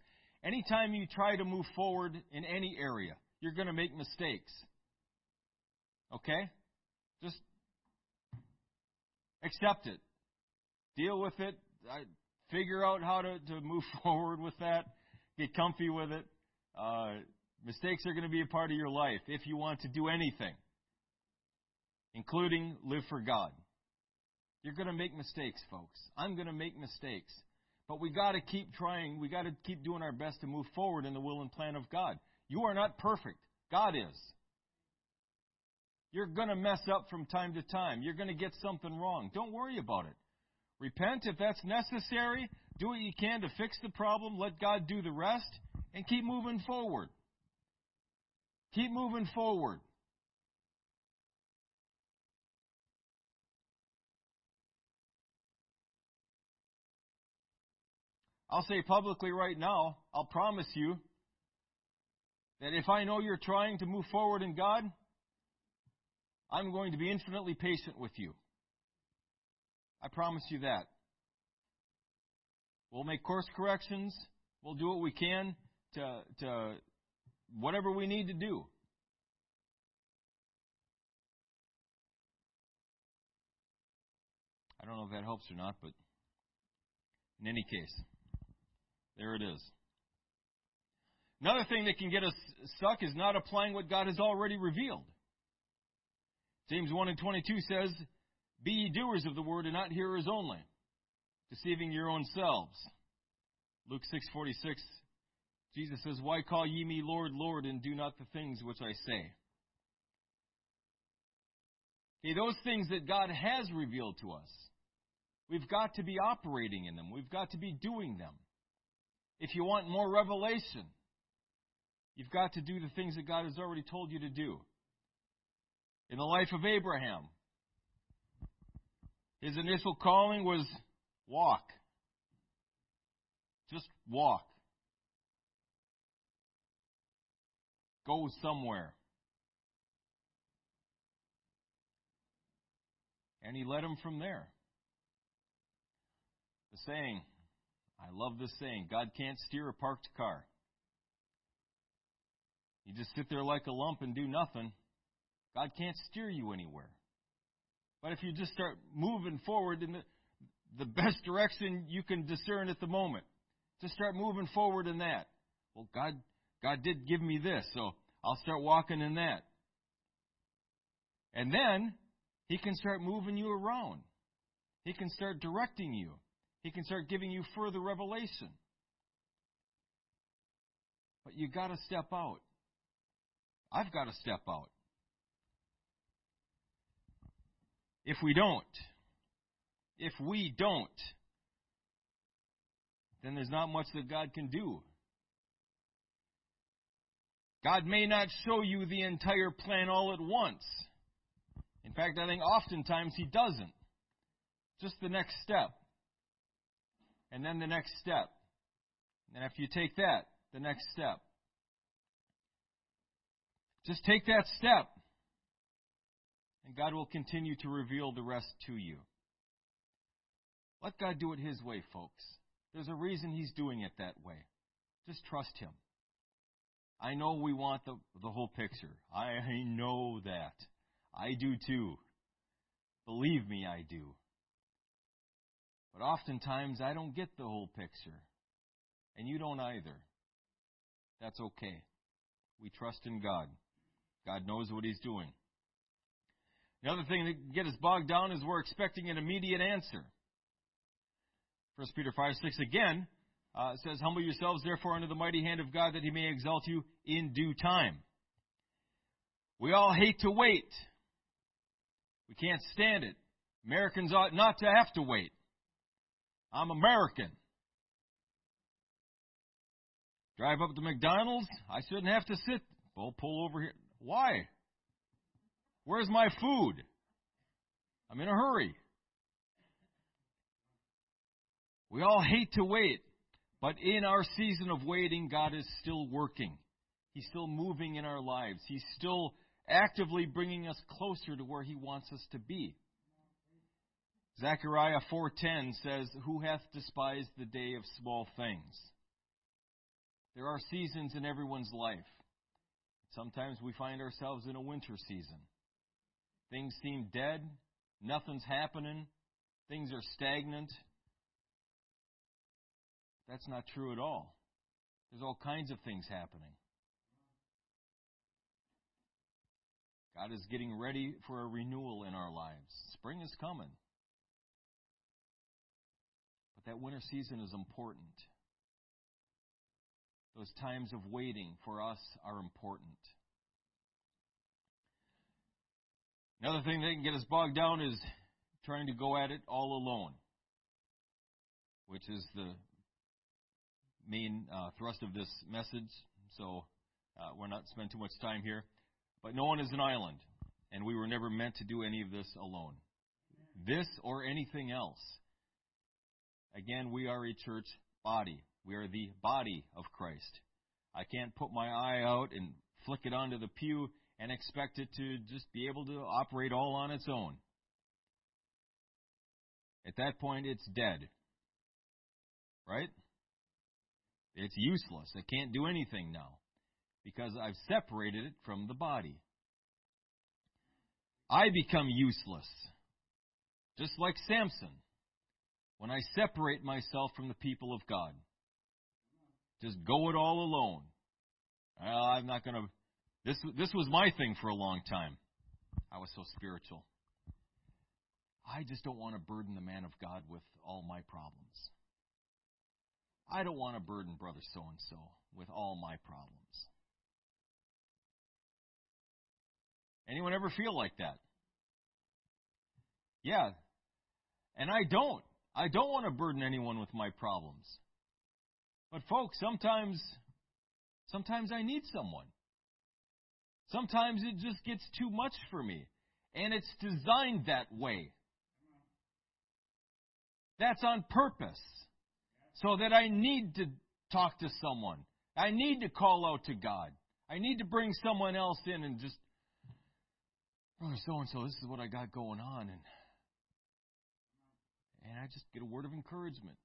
S1: anytime you try to move forward in any area, you're going to make mistakes. Okay? Just accept it. Deal with it. Figure out how to, to move <laughs> forward with that. Get comfy with it. Uh, mistakes are going to be a part of your life if you want to do anything, including live for God. You're going to make mistakes, folks. I'm going to make mistakes. But we got to keep trying. We got to keep doing our best to move forward in the will and plan of God. You are not perfect. God is. You're going to mess up from time to time. You're going to get something wrong. Don't worry about it. Repent if that's necessary. Do what you can to fix the problem. Let God do the rest. And keep moving forward. Keep moving forward. I'll say publicly right now, I'll promise you that if I know you're trying to move forward in God, I'm going to be infinitely patient with you. I promise you that. We'll make course corrections. We'll do what we can to, to whatever we need to do. I don't know if that helps or not, but in any case. There it is. Another thing that can get us stuck is not applying what God has already revealed. James 1 and 22 says, Be ye doers of the word and not hearers only, deceiving your own selves. Luke 6:46 Jesus says, "Why call ye me Lord, Lord, and do not the things which I say?" Okay, those things that God has revealed to us, we've got to be operating in them. We've got to be doing them. If you want more revelation, you've got to do the things that God has already told you to do. In the life of Abraham, his initial calling was walk. Just walk. Go somewhere. And he led him from there. The saying, I love this saying God can't steer a parked car. You just sit there like a lump and do nothing. God can't steer you anywhere. But if you just start moving forward in the, best direction you can discern at the moment, just start moving forward in that. Well, God, God did give me this, so I'll start walking in that. And then He can start moving you around. He can start directing you. He can start giving you further revelation. But you got to step out. I've got to step out. If we don't, if we don't, then there's not much that God can do. God may not show you the entire plan all at once. In fact, I think oftentimes He doesn't. Just the next step and then the next step. And after you take that, the next step. Just take that step, and God will continue to reveal the rest to you. Let God do it His way, folks. There's a reason He's doing it that way. Just trust Him. I know we want the, the whole picture. I, know that. I do too. Believe me, I do. But oftentimes I don't get the whole picture. And you don't either. That's okay. We trust in God. God knows what He's doing. The other thing that gets us bogged down is we're expecting an immediate answer. 1 Peter 5 6 again uh, says, Humble yourselves therefore under the mighty hand of God that He may exalt you in due time. We all hate to wait. We can't stand it. Americans ought not to have to wait. I'm American. Drive up to McDonald's, I shouldn't have to sit. Well, pull over here. Why? Where's my food? I'm in a hurry. We all hate to wait, but in our season of waiting, God is still working. He's still moving in our lives. He's still actively bringing us closer to where He wants us to be. Zechariah 4:10 says, "Who hath despised the day of small things?" There are seasons in everyone's life. Sometimes we find ourselves in a winter season. Things seem dead, nothing's happening, things are stagnant. That's not true at all. There's all kinds of things happening. God is getting ready for a renewal in our lives. Spring is coming. But that winter season is important. Those times of waiting for us are important. Another thing that can get us bogged down is trying to go at it all alone, which is the main uh, thrust of this message. So uh, we're not spend too much time here. But no one is an island, and we were never meant to do any of this alone. This or anything else. Again, we are a church body. We are the body of Christ. I can't put my eye out and flick it onto the pew and expect it to just be able to operate all on its own. At that point, it's dead. Right? It's useless. It can't do anything now because I've separated it from the body. I become useless, just like Samson, when I separate myself from the people of God. Just go it all alone. Well, I'm not going to. This this was my thing for a long time. I was so spiritual. I just don't want to burden the man of God with all my problems. I don't want to burden brother so and so with all my problems. Anyone ever feel like that? Yeah. And I don't. I don't want to burden anyone with my problems. But folks, sometimes sometimes I need someone. Sometimes it just gets too much for me. And it's designed that way. That's on purpose. So that I need to talk to someone. I need to call out to God. I need to bring someone else in and just, brother so and so, this is what I got going on. And, and I just get a word of encouragement,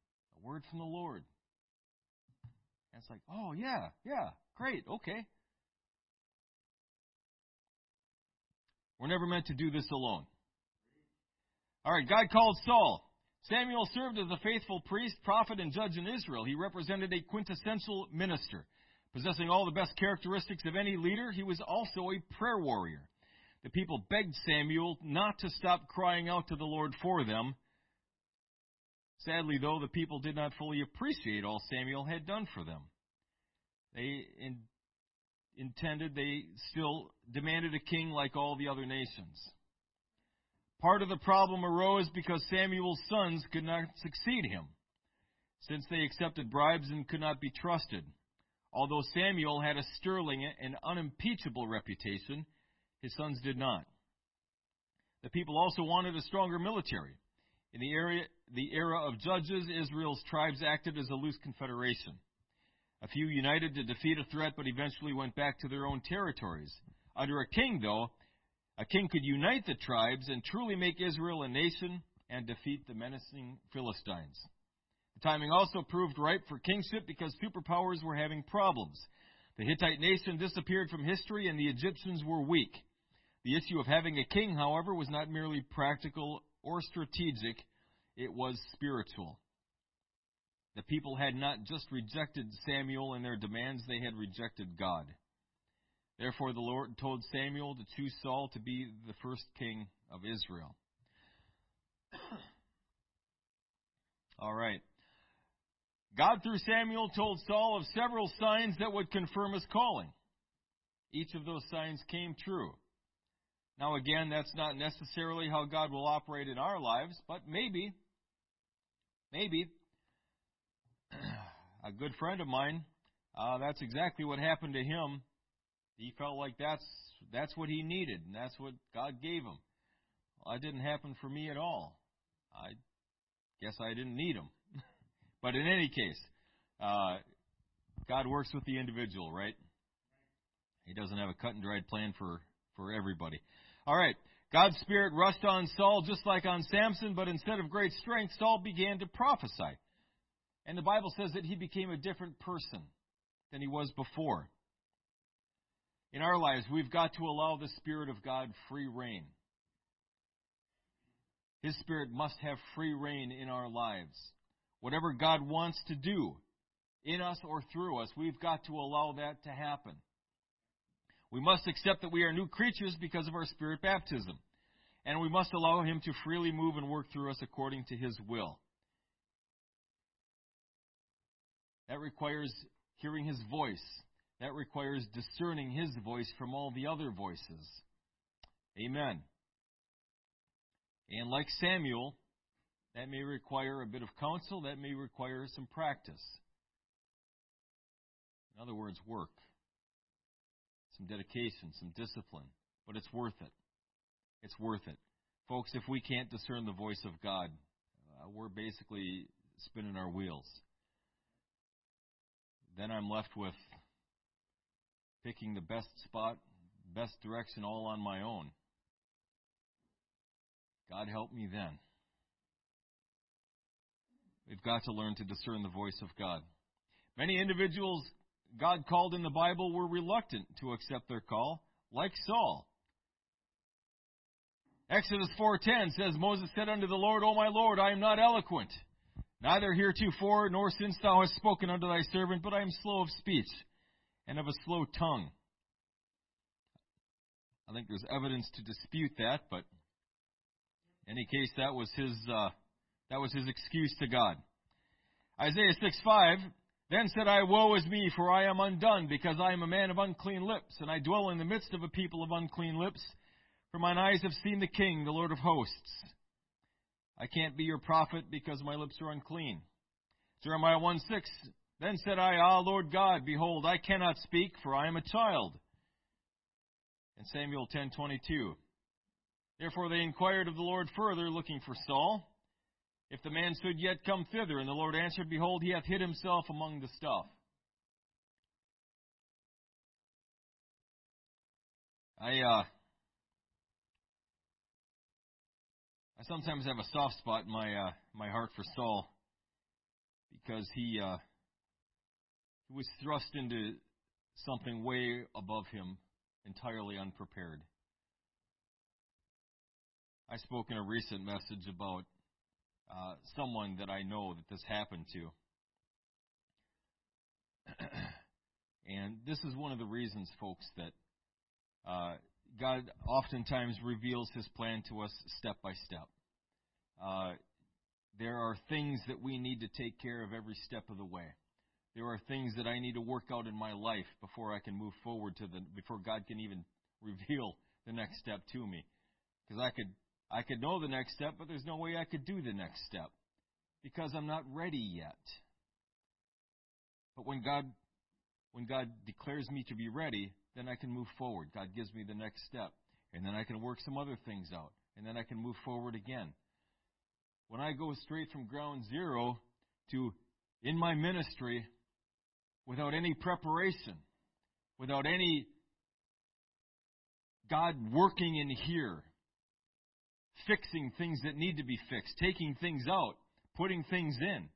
S1: a word from the Lord. And it's like, oh, yeah, yeah, great, okay. We're never meant to do this alone. All right, God called Saul. Samuel served as a faithful priest, prophet, and judge in Israel. He represented a quintessential minister. Possessing all the best characteristics of any leader, he was also a prayer warrior. The people begged Samuel not to stop crying out to the Lord for them. Sadly, though, the people did not fully appreciate all Samuel had done for them. They in, intended, they still demanded a king like all the other nations. Part of the problem arose because Samuel's sons could not succeed him, since they accepted bribes and could not be trusted. Although Samuel had a sterling and unimpeachable reputation, his sons did not. The people also wanted a stronger military. In the, area, the era of judges, Israel's tribes acted as a loose confederation. A few united to defeat a threat, but eventually went back to their own territories. Under a king, though, a king could unite the tribes and truly make Israel a nation and defeat the menacing Philistines. The timing also proved ripe for kingship because superpowers were having problems. The Hittite nation disappeared from history and the Egyptians were weak. The issue of having a king, however, was not merely practical or strategic, it was spiritual. The people had not just rejected Samuel and their demands, they had rejected God. Therefore, the Lord told Samuel to choose Saul to be the first king of Israel. <clears throat> All right. God, through Samuel, told Saul of several signs that would confirm his calling. Each of those signs came true. Now, again, that's not necessarily how God will operate in our lives, but maybe, maybe, <clears throat> a good friend of mine, uh, that's exactly what happened to him he felt like that's that's what he needed, and that's what God gave him. Well, that didn't happen for me at all. I guess I didn't need him. <laughs> but in any case, uh, God works with the individual, right? He doesn't have a cut and dried plan for for everybody. All right. God's Spirit rushed on Saul just like on Samson, but instead of great strength, Saul began to prophesy. And the Bible says that he became a different person than he was before in our lives, we've got to allow the Spirit of God free rein. His Spirit must have free rein in our lives. Whatever God wants to do, in us or through us. We've got to allow that to happen. We must accept that we are new creatures because of our spirit baptism. And we must allow Him to freely move and work through us according to His will. That requires hearing His voice. That requires discerning His voice from all the other voices. Amen. And like Samuel, that may require a bit of counsel, that may require some practice. In other words, work, some dedication, some discipline, but it's worth it. It's worth it. Folks, if we can't discern the voice of God, uh, we're basically spinning our wheels. Then I'm left with picking the best spot, best direction all on my own. God help me then. We've got to learn to discern the voice of God. Many individuals God called in the Bible were reluctant to accept their call, like Saul. Exodus 4:10 says Moses said unto the Lord, O my Lord, I am not eloquent, neither heretofore nor since thou hast spoken unto thy servant, but I am slow of speech and of a slow tongue. I think there's evidence to dispute that, but in any case, that was his uh, that was his excuse to God. Isaiah 6:5 Then said I, Woe is me, for I am undone, because I am a man of unclean lips, and I dwell in the midst of a people of unclean lips. For mine eyes have seen the King, the Lord of hosts. I can't be your prophet because my lips are unclean. Jeremiah 1 6. Then said I, Ah, Lord God, behold, I cannot speak, for I am a child. And Samuel 10:22. Therefore they inquired of the Lord further, looking for Saul, if the man should yet come thither. And the Lord answered, Behold, he hath hid himself among the stuff. I uh, I sometimes have a soft spot in my uh, my heart for Saul because he uh, he was thrust into something way above him, entirely unprepared. I spoke in a recent message about uh, someone that I know that this happened to. <clears throat> and this is one of the reasons, folks, that uh, God oftentimes reveals His plan to us step by step. Uh, there are things that we need to take care of every step of the way. There are things that I need to work out in my life before I can move forward to the before God can even <laughs> reveal the next step to me. Because I could I could know the next step, but there's no way I could do the next step because I'm not ready yet. But when God when God declares me to be ready, then I can move forward. God gives me the next step, and then I can work some other things out, and then I can move forward again. When I go straight from ground zero to in my ministry without any preparation, without any God working in here, fixing things that need to be fixed, taking things out, putting things in.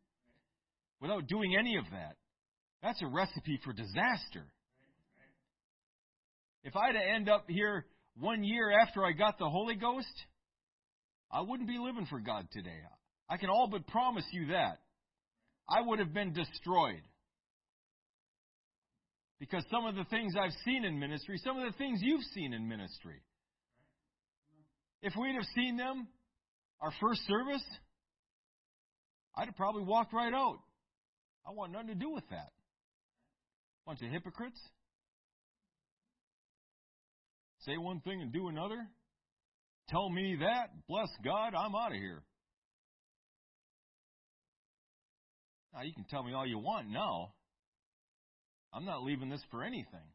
S1: Without doing any of that, that's a recipe for disaster. If I'd end up here one year after I got the Holy Ghost, I wouldn't be living for God today. I can all but promise you that. I would have been destroyed. Because some of the things I've seen in ministry, some of the things you've seen in ministry, if we'd have seen them our first service, I'd have probably walked right out. I want nothing to do with that. Bunch of hypocrites. Say one thing and do another. Tell me that. Bless God, I'm out of here. Now, you can tell me all you want now. I'm not leaving this for anything.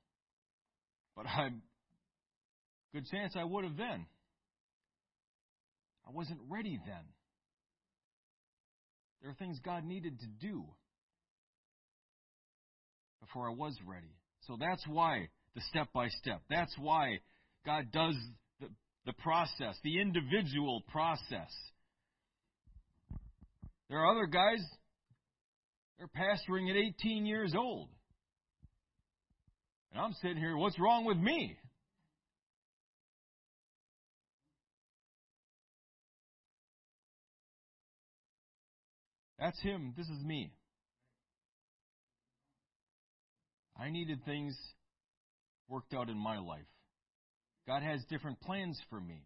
S1: But I'm good chance I would have then. I wasn't ready then. There are things God needed to do before I was ready. So that's why the step by step. That's why God does the, the process, the individual process. There are other guys, they're pastoring at 18 years old. And I'm sitting here, what's wrong with me? That's him. This is me. I needed things worked out in my life. God has different plans for me,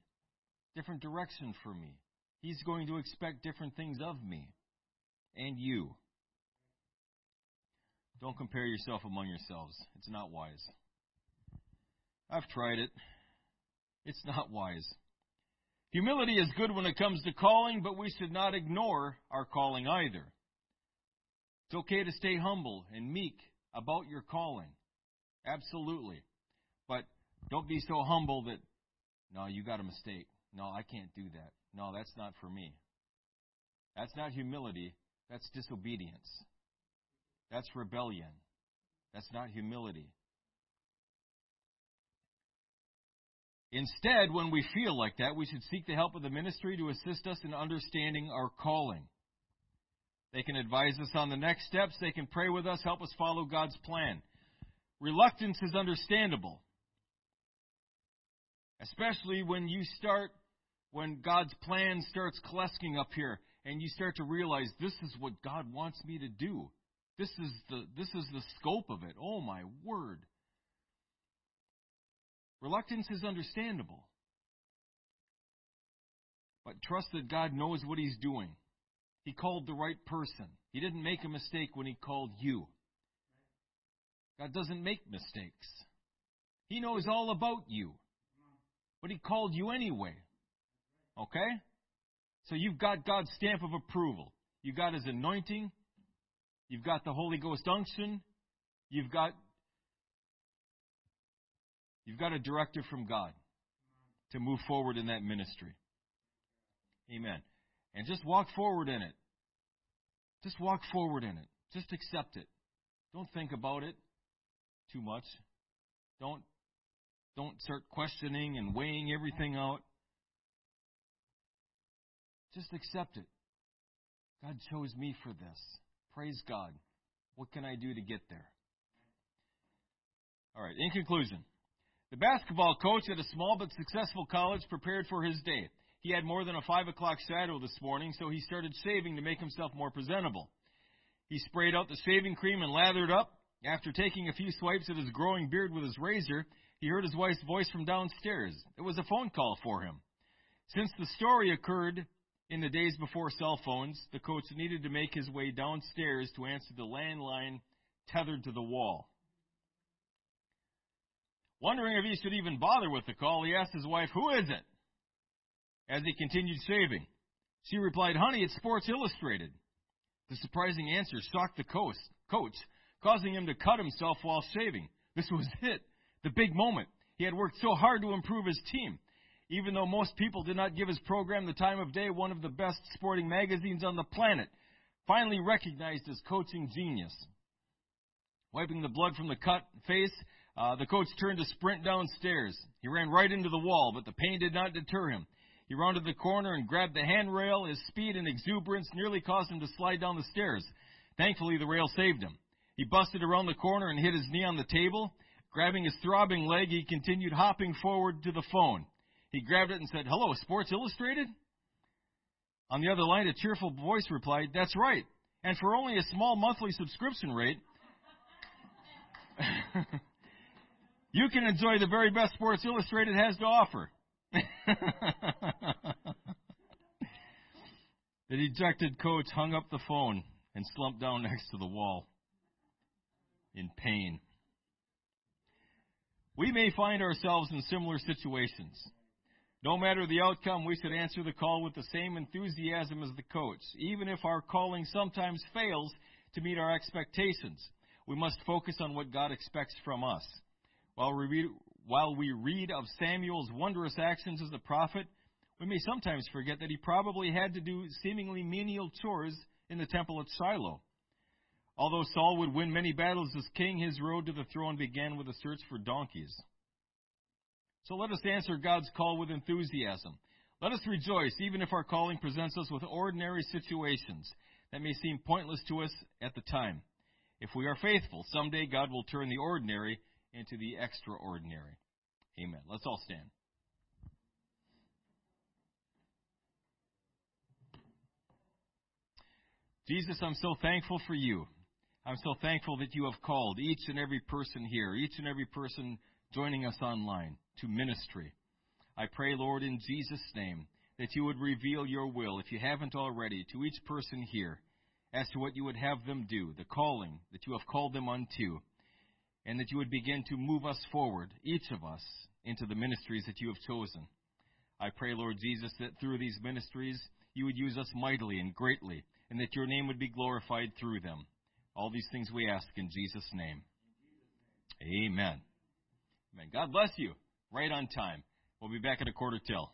S1: different direction for me. He's going to expect different things of me and you. Don't compare yourself among yourselves. It's not wise. I've tried it. It's not wise. Humility is good when it comes to calling, but we should not ignore our calling either. It's okay to stay humble and meek about your calling. Absolutely. But don't be so humble that, no, you got a mistake. No, I can't do that. No, that's not for me. That's not humility. That's disobedience. That's rebellion. That's not humility. Instead, when we feel like that, we should seek the help of the ministry to assist us in understanding our calling. They can advise us on the next steps. They can pray with us, help us follow God's plan. Reluctance is understandable. Especially when you start, when God's plan starts collecting up here and you start to realize this is what God wants me to do. This is the, this is the scope of it. Oh my word. Reluctance is understandable. But trust that God knows what He's doing. He called the right person. He didn't make a mistake when He called you. God doesn't make mistakes. He knows all about you. But He called you anyway. Okay? So you've got God's stamp of approval. You've got His anointing. You've got the Holy Ghost unction. You've got You've got a directive from God to move forward in that ministry. Amen. And just walk forward in it. Just walk forward in it. Just accept it. Don't think about it too much. Don't don't start questioning and weighing everything out. Just accept it. God chose me for this. Praise God. What can I do to get there? All right, in conclusion, the basketball coach at a small but successful college prepared for his day. He had more than a 5 o'clock shadow this morning, so he started shaving to make himself more presentable. He sprayed out the shaving cream and lathered up. After taking a few swipes at his growing beard with his razor, he heard his wife's voice from downstairs. It was a phone call for him. Since the story occurred in the days before cell phones, the coach needed to make his way downstairs to answer the landline tethered to the wall. Wondering if he should even bother with the call, he asked his wife, Who is it? As he continued shaving. She replied, Honey, it's Sports Illustrated. The surprising answer shocked the coach, causing him to cut himself while shaving. This was it, the big moment. He had worked so hard to improve his team. Even though most people did not give his program the time of day, one of the best sporting magazines on the planet finally recognized his coaching genius. Wiping the blood from the cut face, uh, the coach turned to sprint downstairs. He ran right into the wall, but the pain did not deter him. He rounded the corner and grabbed the handrail. His speed and exuberance nearly caused him to slide down the stairs. Thankfully, the rail saved him. He busted around the corner and hit his knee on the table. Grabbing his throbbing leg, he continued hopping forward to the phone. He grabbed it and said, Hello, Sports Illustrated? On the other line, a cheerful voice replied, That's right. And for only a small monthly subscription rate, <laughs> you can enjoy the very best Sports Illustrated has to offer. <laughs> the dejected coach hung up the phone and slumped down next to the wall in pain. We may find ourselves in similar situations. No matter the outcome, we should answer the call with the same enthusiasm as the coach, even if our calling sometimes fails to meet our expectations. We must focus on what God expects from us. While we, read, while we read of Samuel's wondrous actions as a prophet, we may sometimes forget that he probably had to do seemingly menial chores in the temple at Shiloh. Although Saul would win many battles as king, his road to the throne began with a search for donkeys. So let us answer God's call with enthusiasm. Let us rejoice, even if our calling presents us with ordinary situations that may seem pointless to us at the time. If we are faithful, someday God will turn the ordinary into the extraordinary. Amen. Let's all stand. Jesus, I'm so thankful for you. I'm so thankful that you have called each and every person here, each and every person joining us online to ministry. I pray, Lord, in Jesus' name, that you would reveal your will, if you haven't already, to each person here as to what you would have them do, the calling that you have called them unto, and that you would begin to move us forward, each of us, into the ministries that you have chosen. I pray, Lord Jesus, that through these ministries you would use us mightily and greatly, and that your name would be glorified through them. All these things we ask in Jesus' name. Amen. Amen. God bless you. Right on time. We'll be back at a quarter till.